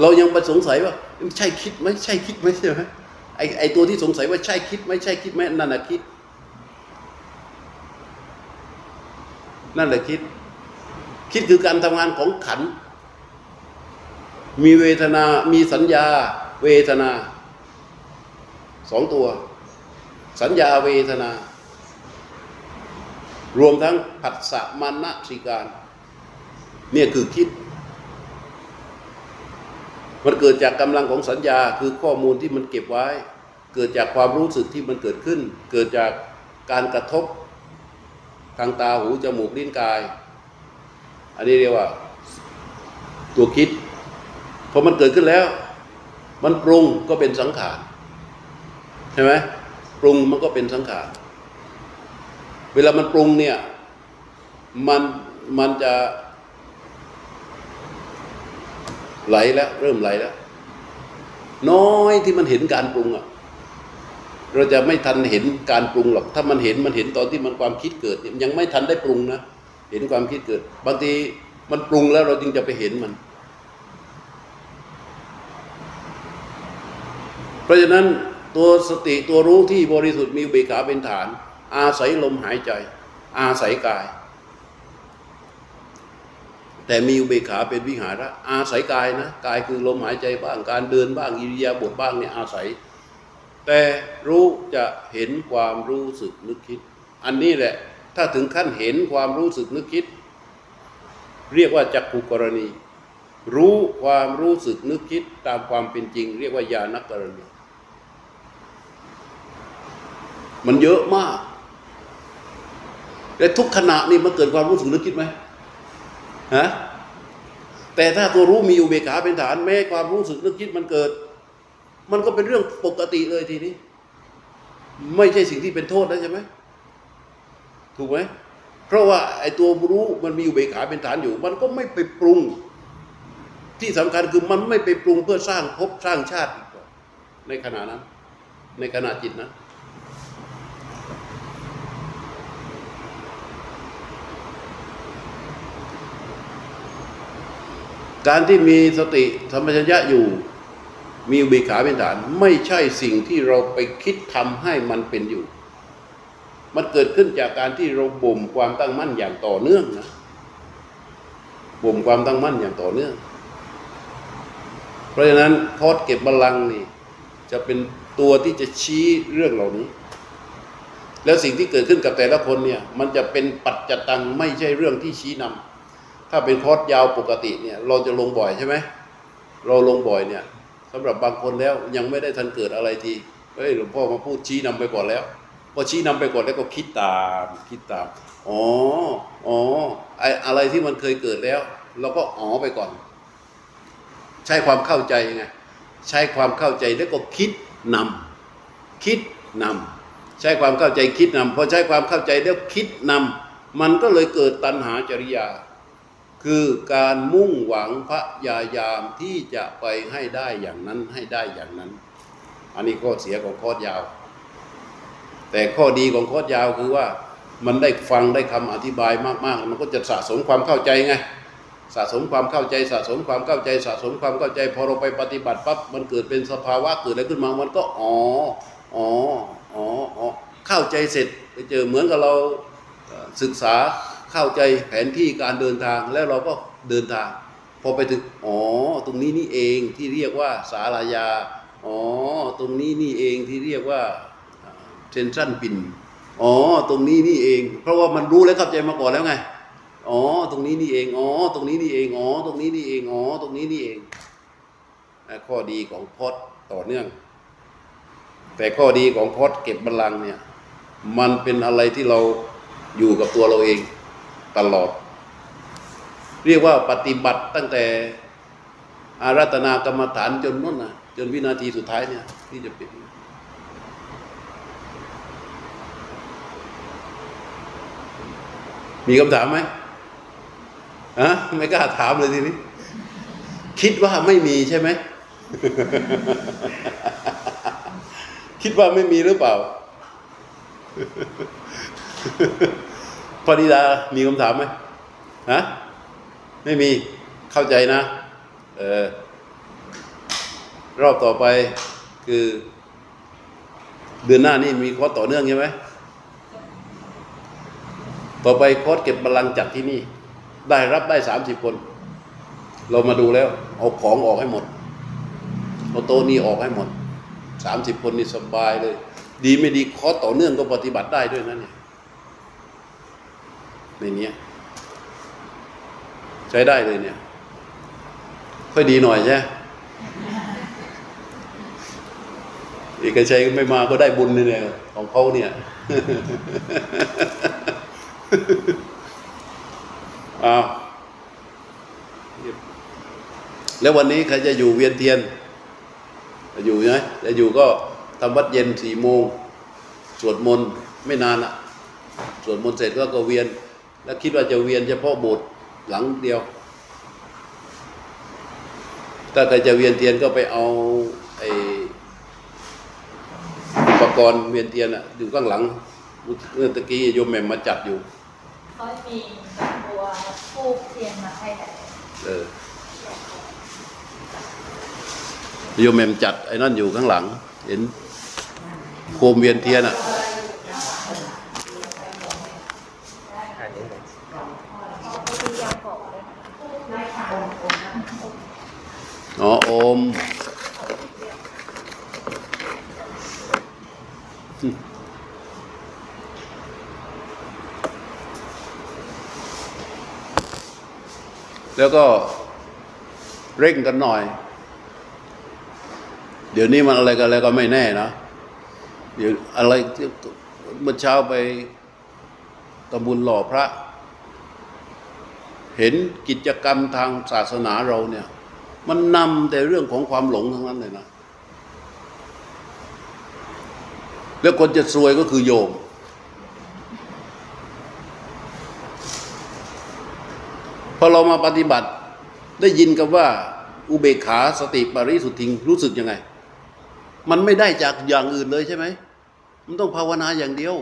เรายังไปสงสัยว่า ใช่คิดไหมใช่คิดไหมใช่ไหม ไอไอตัวที่สงสัยว่าใช่คิดไหมใช่คิดไหมนั่นแหละคิด นั่นแหละคิด คิดคือการทำงานของขัน มีเวทนา มีสัญญา เวทนาสองตัว สัญญาเวทนา รวมทั้งผัสสะมานะสิการ เนี่ยคือคิด มันเกิดจากกำลังของสัญญาคือข้อมูลที่มันเก็บไว้ เกิดจากความรู้สึกที่มันเกิดขึ้น เกิดจากการกระทบทางตาหูจมูกลิ้นกาย อันนี้เรียกว่าตัวคิดพอมันเกิดขึ้นแล้ว มันปรุงก็เป็นสังขารใช่ไหมปรุงมันก็เป็นสังขารเวลามันปรุงเนี่ยมันมันจะ ไหลแล้ว เริ่มไหลแล้ว น้อยที่มันเห็นการปรุงอะ เราจะไม่ทันเห็นการปรุงหรอก ถ้ามันเห็นมันเห็นตอนที่มันความคิดเกิด ยังไม่ทันได้ปรุงนะเห็นความคิดเกิด บางทีมันปรุงแล้วเราจึงจะไปเห็นมัน เพราะฉะนั้นตัวสติตัวรู้ที่บริสุทธิ์มีเบกขาเป็นฐาน อาศัยลมหายใจ อาศัยกาย แต่มีอุเบกขาเป็นวิหาระอาศัยกายนะกายคือลมหายใจบ้างการเดินบ้างอิริยาบถบ้างเนี่ยอาศัย แต่รู้จะเห็นความรู้สึกนึกคิด อันนี้แหละถ้าถึงขั้นเห็นความรู้สึกนึกคิด เรียกว่าจักขุกรณี รู้ความรู้สึกนึกคิดตามความเป็นจริง เรียกว่าญาณกรณี มันเยอะมากและทุกขณะนี่มันเกิดความรู้สึกนึกคิดไหม ฮะแต่ถ้าตัวรู้มีอุเบกขาเป็นฐานแม้ความรู้สึกนึกคิดมันเกิด มันก็เป็นเรื่องปกติเลยทีนี้ ไม่ใช่สิ่งที่เป็นโทษแล้วใช่ไหมถูกไหมเพราะว่าไอ้ตัวรู้มันมีอุเบกขาเป็นฐานอยู่ มันก็ไม่ไปปรุง ที่สำคัญคือมันไม่ไปปรุงเพื่อสร้างภพสร้างชาติในขณะนั้น ในขณะจิตนั้น การที่มีสติธรรมชัญญะอยู่ มีอุเบกขาเป็นฐาน ไม่ใช่สิ่งที่เราไปคิดทำให้มันเป็นอยู่ มันเกิดขึ้นจากการที่เราบ่มความตั้งมั่นอย่างต่อเนื่องนะบ่มความตั้งมั่นอย่างต่อเนื่อง เพราะฉะนั้นพอดเก็บบัลลังก์นี่ จะเป็นตัวที่จะชี้เรื่องเหล่านี้ แล้วสิ่งที่เกิดขึ้นกับแต่ละคนเนี่ย มันจะเป็นปัจจตังไม่ใช่เรื่องที่ชี้นำ ถ้าเป็นคอร์สยาวปกติเนี่ย เราจะลงบ่อยใช่ไหมเราลงบ่อยเนี่ยสำหรับบางคนแล้วยังไม่ได้ทันเกิดอะไรทีเฮ้ยหลวงพ่อมาพูดชี้นำไปก่อนแล้วพอชี้นำไปก่อนแล้วก็คิดตามคิดตามอ๋ออ๋อไออะไรที่มันเคยเกิดแล้วเราก็อ๋อไปก่อน ใช้ความเข้าใจไงใช้ความเข้าใจแล้วก็คิดนำคิดนำใช้ความเข้าใจคิดนำพอใช้ความเข้าใจแล้วคิดนำมันก็เลยเกิดตัณหาจริยา คือการมุ่งหวังพยายามที่จะไปให้ได้อย่างนั้นให้ได้อย่างนั้น อันนี้ข้อเสียของคอร์สยาว แต่ข้อดีของคอร์สยาวคือว่ามันได้ฟังได้คำอธิบายมากๆ มันก็จะสะสมความเข้าใจไง สะสมความเข้าใจสะสมความเข้าใจสะสมความเข้าใจ พอเราไปปฏิบัติปั๊บมันเกิดเป็นสภาวะเกิดอะไรขึ้นมามันก็อ๋ออ๋ออ๋ออ๋อเข้าใจเสร็จไปเจอเหมือนกับเราศึกษา เข้าใจแผนที่การเดินทางแล้วเราก็เดินทาง พอไปถึงอ๋อตรงนี้นี่เองที่เรียกว่าสาลายาอ๋อตรงนี้นี่เองที่เรียกว่าเซนชันปินอ๋อตรงนี้นี่เอง เพราะว่ามันรู้และเข้าใจมาก่อนแล้วไงอ๋อตรงนี้นี่เองอ๋อตรงนี้นี่เองอ๋อตรงนี้นี่เองอ๋อตรงนี้นี่เองข้อดีของพอดต่อเนื่อง แต่ข้อดีของพอดเก็บบัลลังเนี่ย มันเป็นอะไรที่เราอยู่กับตัวเราเอง ตลอด เรียกว่าปฏิบัติตั้งแต่อารัตนากรรมฐานจนนู่นนะจนวินาทีสุดท้ายเนี่ย ที่จะเป็นมีคำถามไหมฮะไม่กล้าถามเลยทีนี้ คิดว่าไม่มีใช่ไหม คิดว่าไม่มีหรือเปล่า ปริดามีคำถามไหมฮะไม่มีเข้าใจนะ เออ รอบต่อไปคือ เดือนหน้านี่มีคอร์สต่อเนื่องใช่ไหม ต่อไปโค้ดเก็บบัลลังก์จัดที่นี่ ได้รับได้สามสิบคน เรามาดูแล้ว เอาของออกให้หมด เอาโต๊ะนี้ออกให้หมดสามสิบคนนี่สบายเลย ดีไม่ดีคอร์สต่อเนื่องก็ปฏิบัติได้ด้วยนะเนี่ย ในเนี้ยใช้ได้เลยเนี่ย ค่อยดีหน่อยใช่ไหมเอกชัยไม่มาก็ได้บุญเนี่ย ของเขาเนี่ยอ้าวแล้ววันนี้ใครจะอยู่เวียนเทียน จะอยู่ไหมจะอยู่ก็ทำวัดเย็นสี่โมงสวดมนต์ไม่นานอะสวดมนต์เสร็จก็ก็เวียน แล้วคิดว่าจะเวียนเฉพาะโบสถ์หลังเดียว ถ้าใครจะเวียนเทียนก็ไปเอาไออุปกรณ์เวียนเทียนอะอยู่ข้างหลังเมื่อตะกี้โยมแหม่มมาจัดอยู่เขามีแบบตัวทูบเทียนมาให้แต่เออโยมแหม่มจัดไอ้นั่นอยู่ข้างหลัง เห็นโคมเวียนเทียนอะ เขาพยายามบอกเลยอ๋อโอมแล้วก็เร่งกันหน่อย เดี๋ยวนี้มันอะไรกันอะไรก็ไม่แน่นะ เดี๋ยวอะไรเมื่อเช้าไป ตำบุญหล่อพระ เห็นกิจกรรมทางศาสนาเราเนี่ย มันนำแต่เรื่องของความหลงทั้งนั้นเลยนะ แล้วคนจะซวยก็คือโยม พอเรามาปฏิบัติได้ยินกับว่าอุเบกขาสติปริสุทธิงรู้สึกยังไง มันไม่ได้จากอย่างอื่นเลยใช่ไหม มันต้องภาวนาอย่างเดียว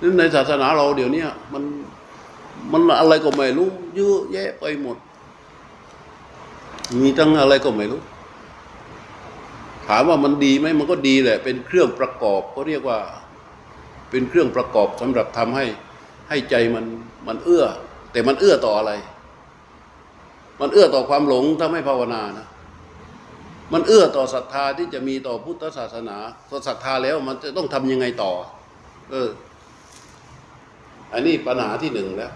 นี่ในศาสนาเราเดี๋ยวนี้มันมันอะไรก็ไม่รู้เยอะแยะไปหมด มีตั้งอะไรก็ไม่รู้ ถามว่ามันดีไหมมันก็ดีแหละ เป็นเครื่องประกอบเขาเรียกว่า เป็นเครื่องประกอบสำหรับทำให้ให้ใจมันมันเอื้อ แต่มันเอื้อต่ออะไร มันเอื้อต่อความหลงถ้าไม่ภาวนานะมันเอื้อต่อศรัทธาที่จะมีต่อพุทธศาสนาพอศรัทธาแล้วมันจะต้องทำยังไงต่อ เออ อันนี้ปัญหาที่หนึ่งแล้ว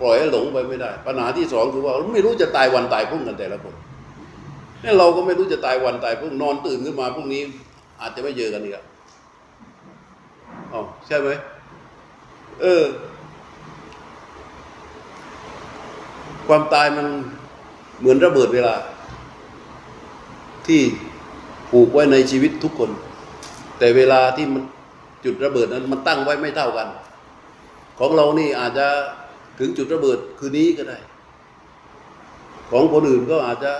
ปล่อยให้หลงไปไม่ได้ ปัญหาที่สองคือว่าไม่รู้จะตายวันตายพรุ่งกันแต่ละคนนี่เราก็ไม่รู้จะตายวันตายพรุ่งนอนตื่นขึ้นมาพรุ่งนี้ อาจจะไม่เจอกันอีกอ๋อใช่ไหมเออ ความตายมันเหมือนระเบิดเวลา ที่ผูกไว้ในชีวิตทุกคน แต่เวลาที่มันจุดระเบิดนั้นมันตั้งไว้ไม่เท่ากัน ของเรานี่อาจจะถึงจุดระเบิดคืนนี้ก็ได้ ของคนอื่นก็อาจจะ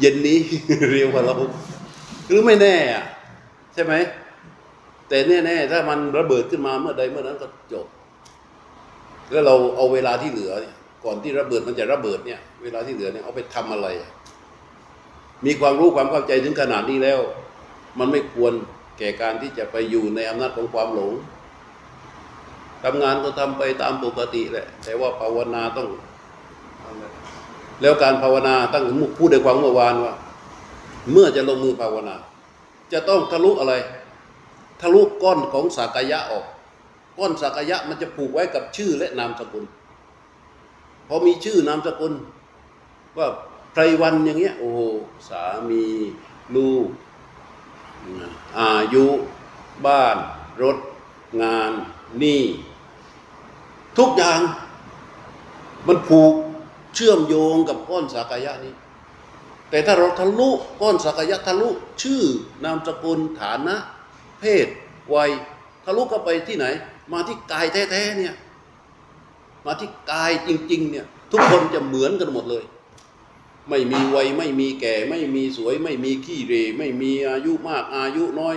เย็นนี้เร็วกว่าเราหรือไม่แน่อะใช่ไหมแต่แน่ๆถ้ามันระเบิดขึ้นมาเมื่อใดเมื่อนั้นก็จบแล้วเราเอาเวลาที่เหลือก่อนที่ระเบิดมันจะระเบิดเนี่ย เวลาที่เหลือเนี่ยเอาไปทำอะไร มีความรู้ความเข้าใจถึงขนาดนี้แล้ว มันไม่ควรแก่การที่จะไปอยู่ในอำนาจของความหลง ทำงานก็ทำไปตามปกติแหละ แต่ว่าภาวนาต้อง แล้วการภาวนาตั้งพูดในความเมื่อวานว่า เมื่อจะลงมือภาวนา จะต้องทะลุอะไร ทะลุก้อนของสักยะออก ก้อนสักยะมันจะผูกไว้กับชื่อและนามสกุลพอมีชื่อนามสกุลว่าไพรวันอย่างเงี้ย โอ้โหสามีลูกอายุ บ้าน รถ งานหนี้ ทุกอย่างมันผูกเชื่อมโยงกับก้อนสักยะนี้ แต่ถ้าเราทะลุก้อนสักยะทะลุชื่อนามสกุลฐานะ เพศ วัย ทะลุเข้าไปที่ไหน มาที่กายแท้ๆเนี่ยมาที่กายจริง ๆ เนี่ย ทุกคนจะเหมือนกันหมดเลย ไม่มีวัยไม่มีแก่ ไม่มีสวย ไม่มีขี้เร ไม่มีอายุมากอายุน้อย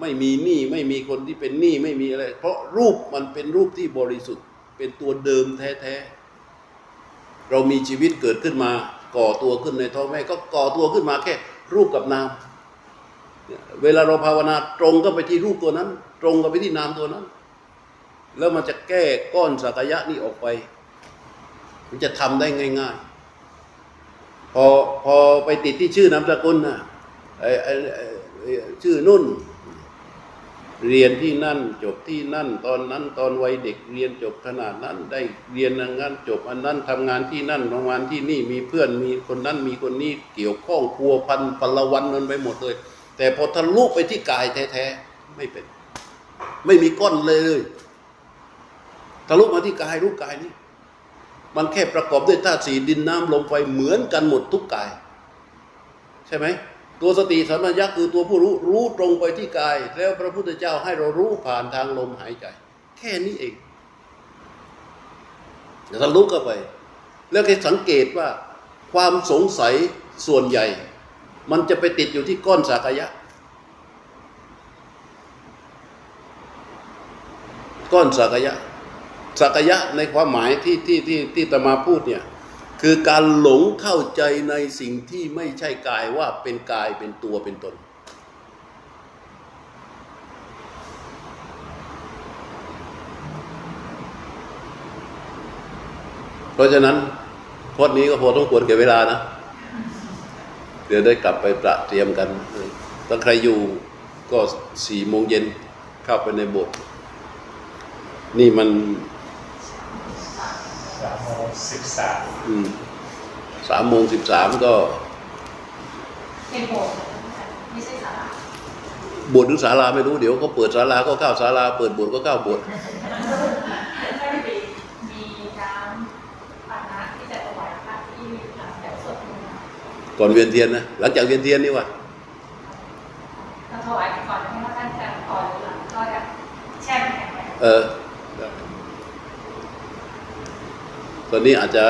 ไม่มีหนี้ไม่มีคนที่เป็นหนี้ไม่มีอะไร เพราะรูปมันเป็นรูปที่บริสุทธิ์ เป็นตัวเดิมแท้ๆ เรามีชีวิตเกิดขึ้นมา ก่อตัวขึ้นในท้องแม่ก็ก่อตัวขึ้นมาแค่รูปกับนาม เวลาเราภาวนาตรงก็ไปที่รูปตัวนั้น ตรงก็ไปที่นามตัวนั้น แล้วมันจะแก้ก้อนสักยะนี่ออกไป มันจะทำได้ง่าย ๆ พอพอไปติดที่ชื่อนามสกุลนะไอ้ไอ้ชื่อนุ่น เรียนที่นั่นจบที่นั่น ตอนนั้นตอนวัยเด็กเรียนจบขนาดนั้นได้เรียนอย่านั้นจบอันนั้นทำงานที่นั่นทำงานที่นี่มีเพื่อนมีคนนั้นมีคนนี้เกี่ยวข้องพัวพันพลวันนันไปหมดเลย แต่พอทะลุไปที่กายแท้ๆไม่เป็น ไม่มีก้อนเลยเลยทะลุมาที่กายรู้กายนี้ มันแค่ประกอบด้วยธาตุสี่ดินน้ำลมไฟเหมือนกันหมดทุกกาย ใช่ไหม ตัวสติสัมปชัญญะคือตัวผู้รู้รู้ตรงไปที่กาย แล้วพระพุทธเจ้าให้เรารู้ผ่านทางลมหายใจ แค่นี้เองเดี๋ยวทะลุเข้าไป แล้วแค่สังเกตว่าความสงสัยส่วนใหญ่ มันจะไปติดอยู่ที่ก้อนสากยะ ก้อนสากยะสักยะในความหมายที่ที่ที่ที่ตมาพูดเนี่ย คือการหลงเข้าใจในสิ่งที่ไม่ใช่กายว่าเป็นกายเป็นตัวเป็นตน เพราะฉะนั้นพจน์นี้ก็พอต้องควรแก่เวลานะ เดี๋ยวได้กลับไปประเตรียมกันถ้าใครอยู่ก็สี่โมงเย็นเข้าไปในโบสถ์นี่มัน โมงสิบสามอืมสามโมงสิบสามก็เป็นโบสถ์ไม่ใช่ศาลาโบสถ์หรือศาลาไม่รู้เดี๋ยวก็เปิดศาลาก็เข้าศาลาเปิดโบสถ์ก็เข้าโบสถ์ไม่ได้มีมีน้ำปานะที่จะถวายพระที่หลังจากสวดมนต์ก่อนเวียนเทียนนะหลังจากเวียนเทียนนี่ว่ะเราถวายก่อนเพราะว่าท่านจะก่อนหรือหลังก็จะแช่น้ำแข็งไว้เออ ตอนนี้อาจจะ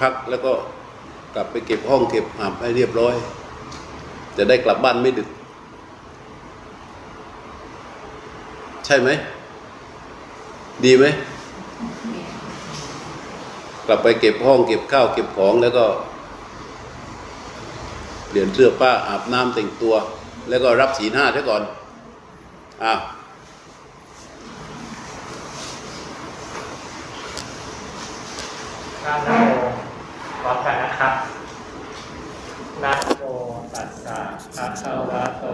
พักแล้วก็กลับไปเก็บห้องเก็บหามให้เรียบร้อย จะได้กลับบ้านไม่ดึก ใช่ไหม ดีไหม กลับไปเก็บห้องเก็บข้าวเก็บของแล้วก็ เปลี่ยนเสื้อผ้าอาบน้ำแต่งตัว แล้วก็รับศีลห้าซะก่อนอ้า วนะโมพร้อมกันนะครับนะโมตัสสะภะคะวะโต